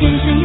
千水满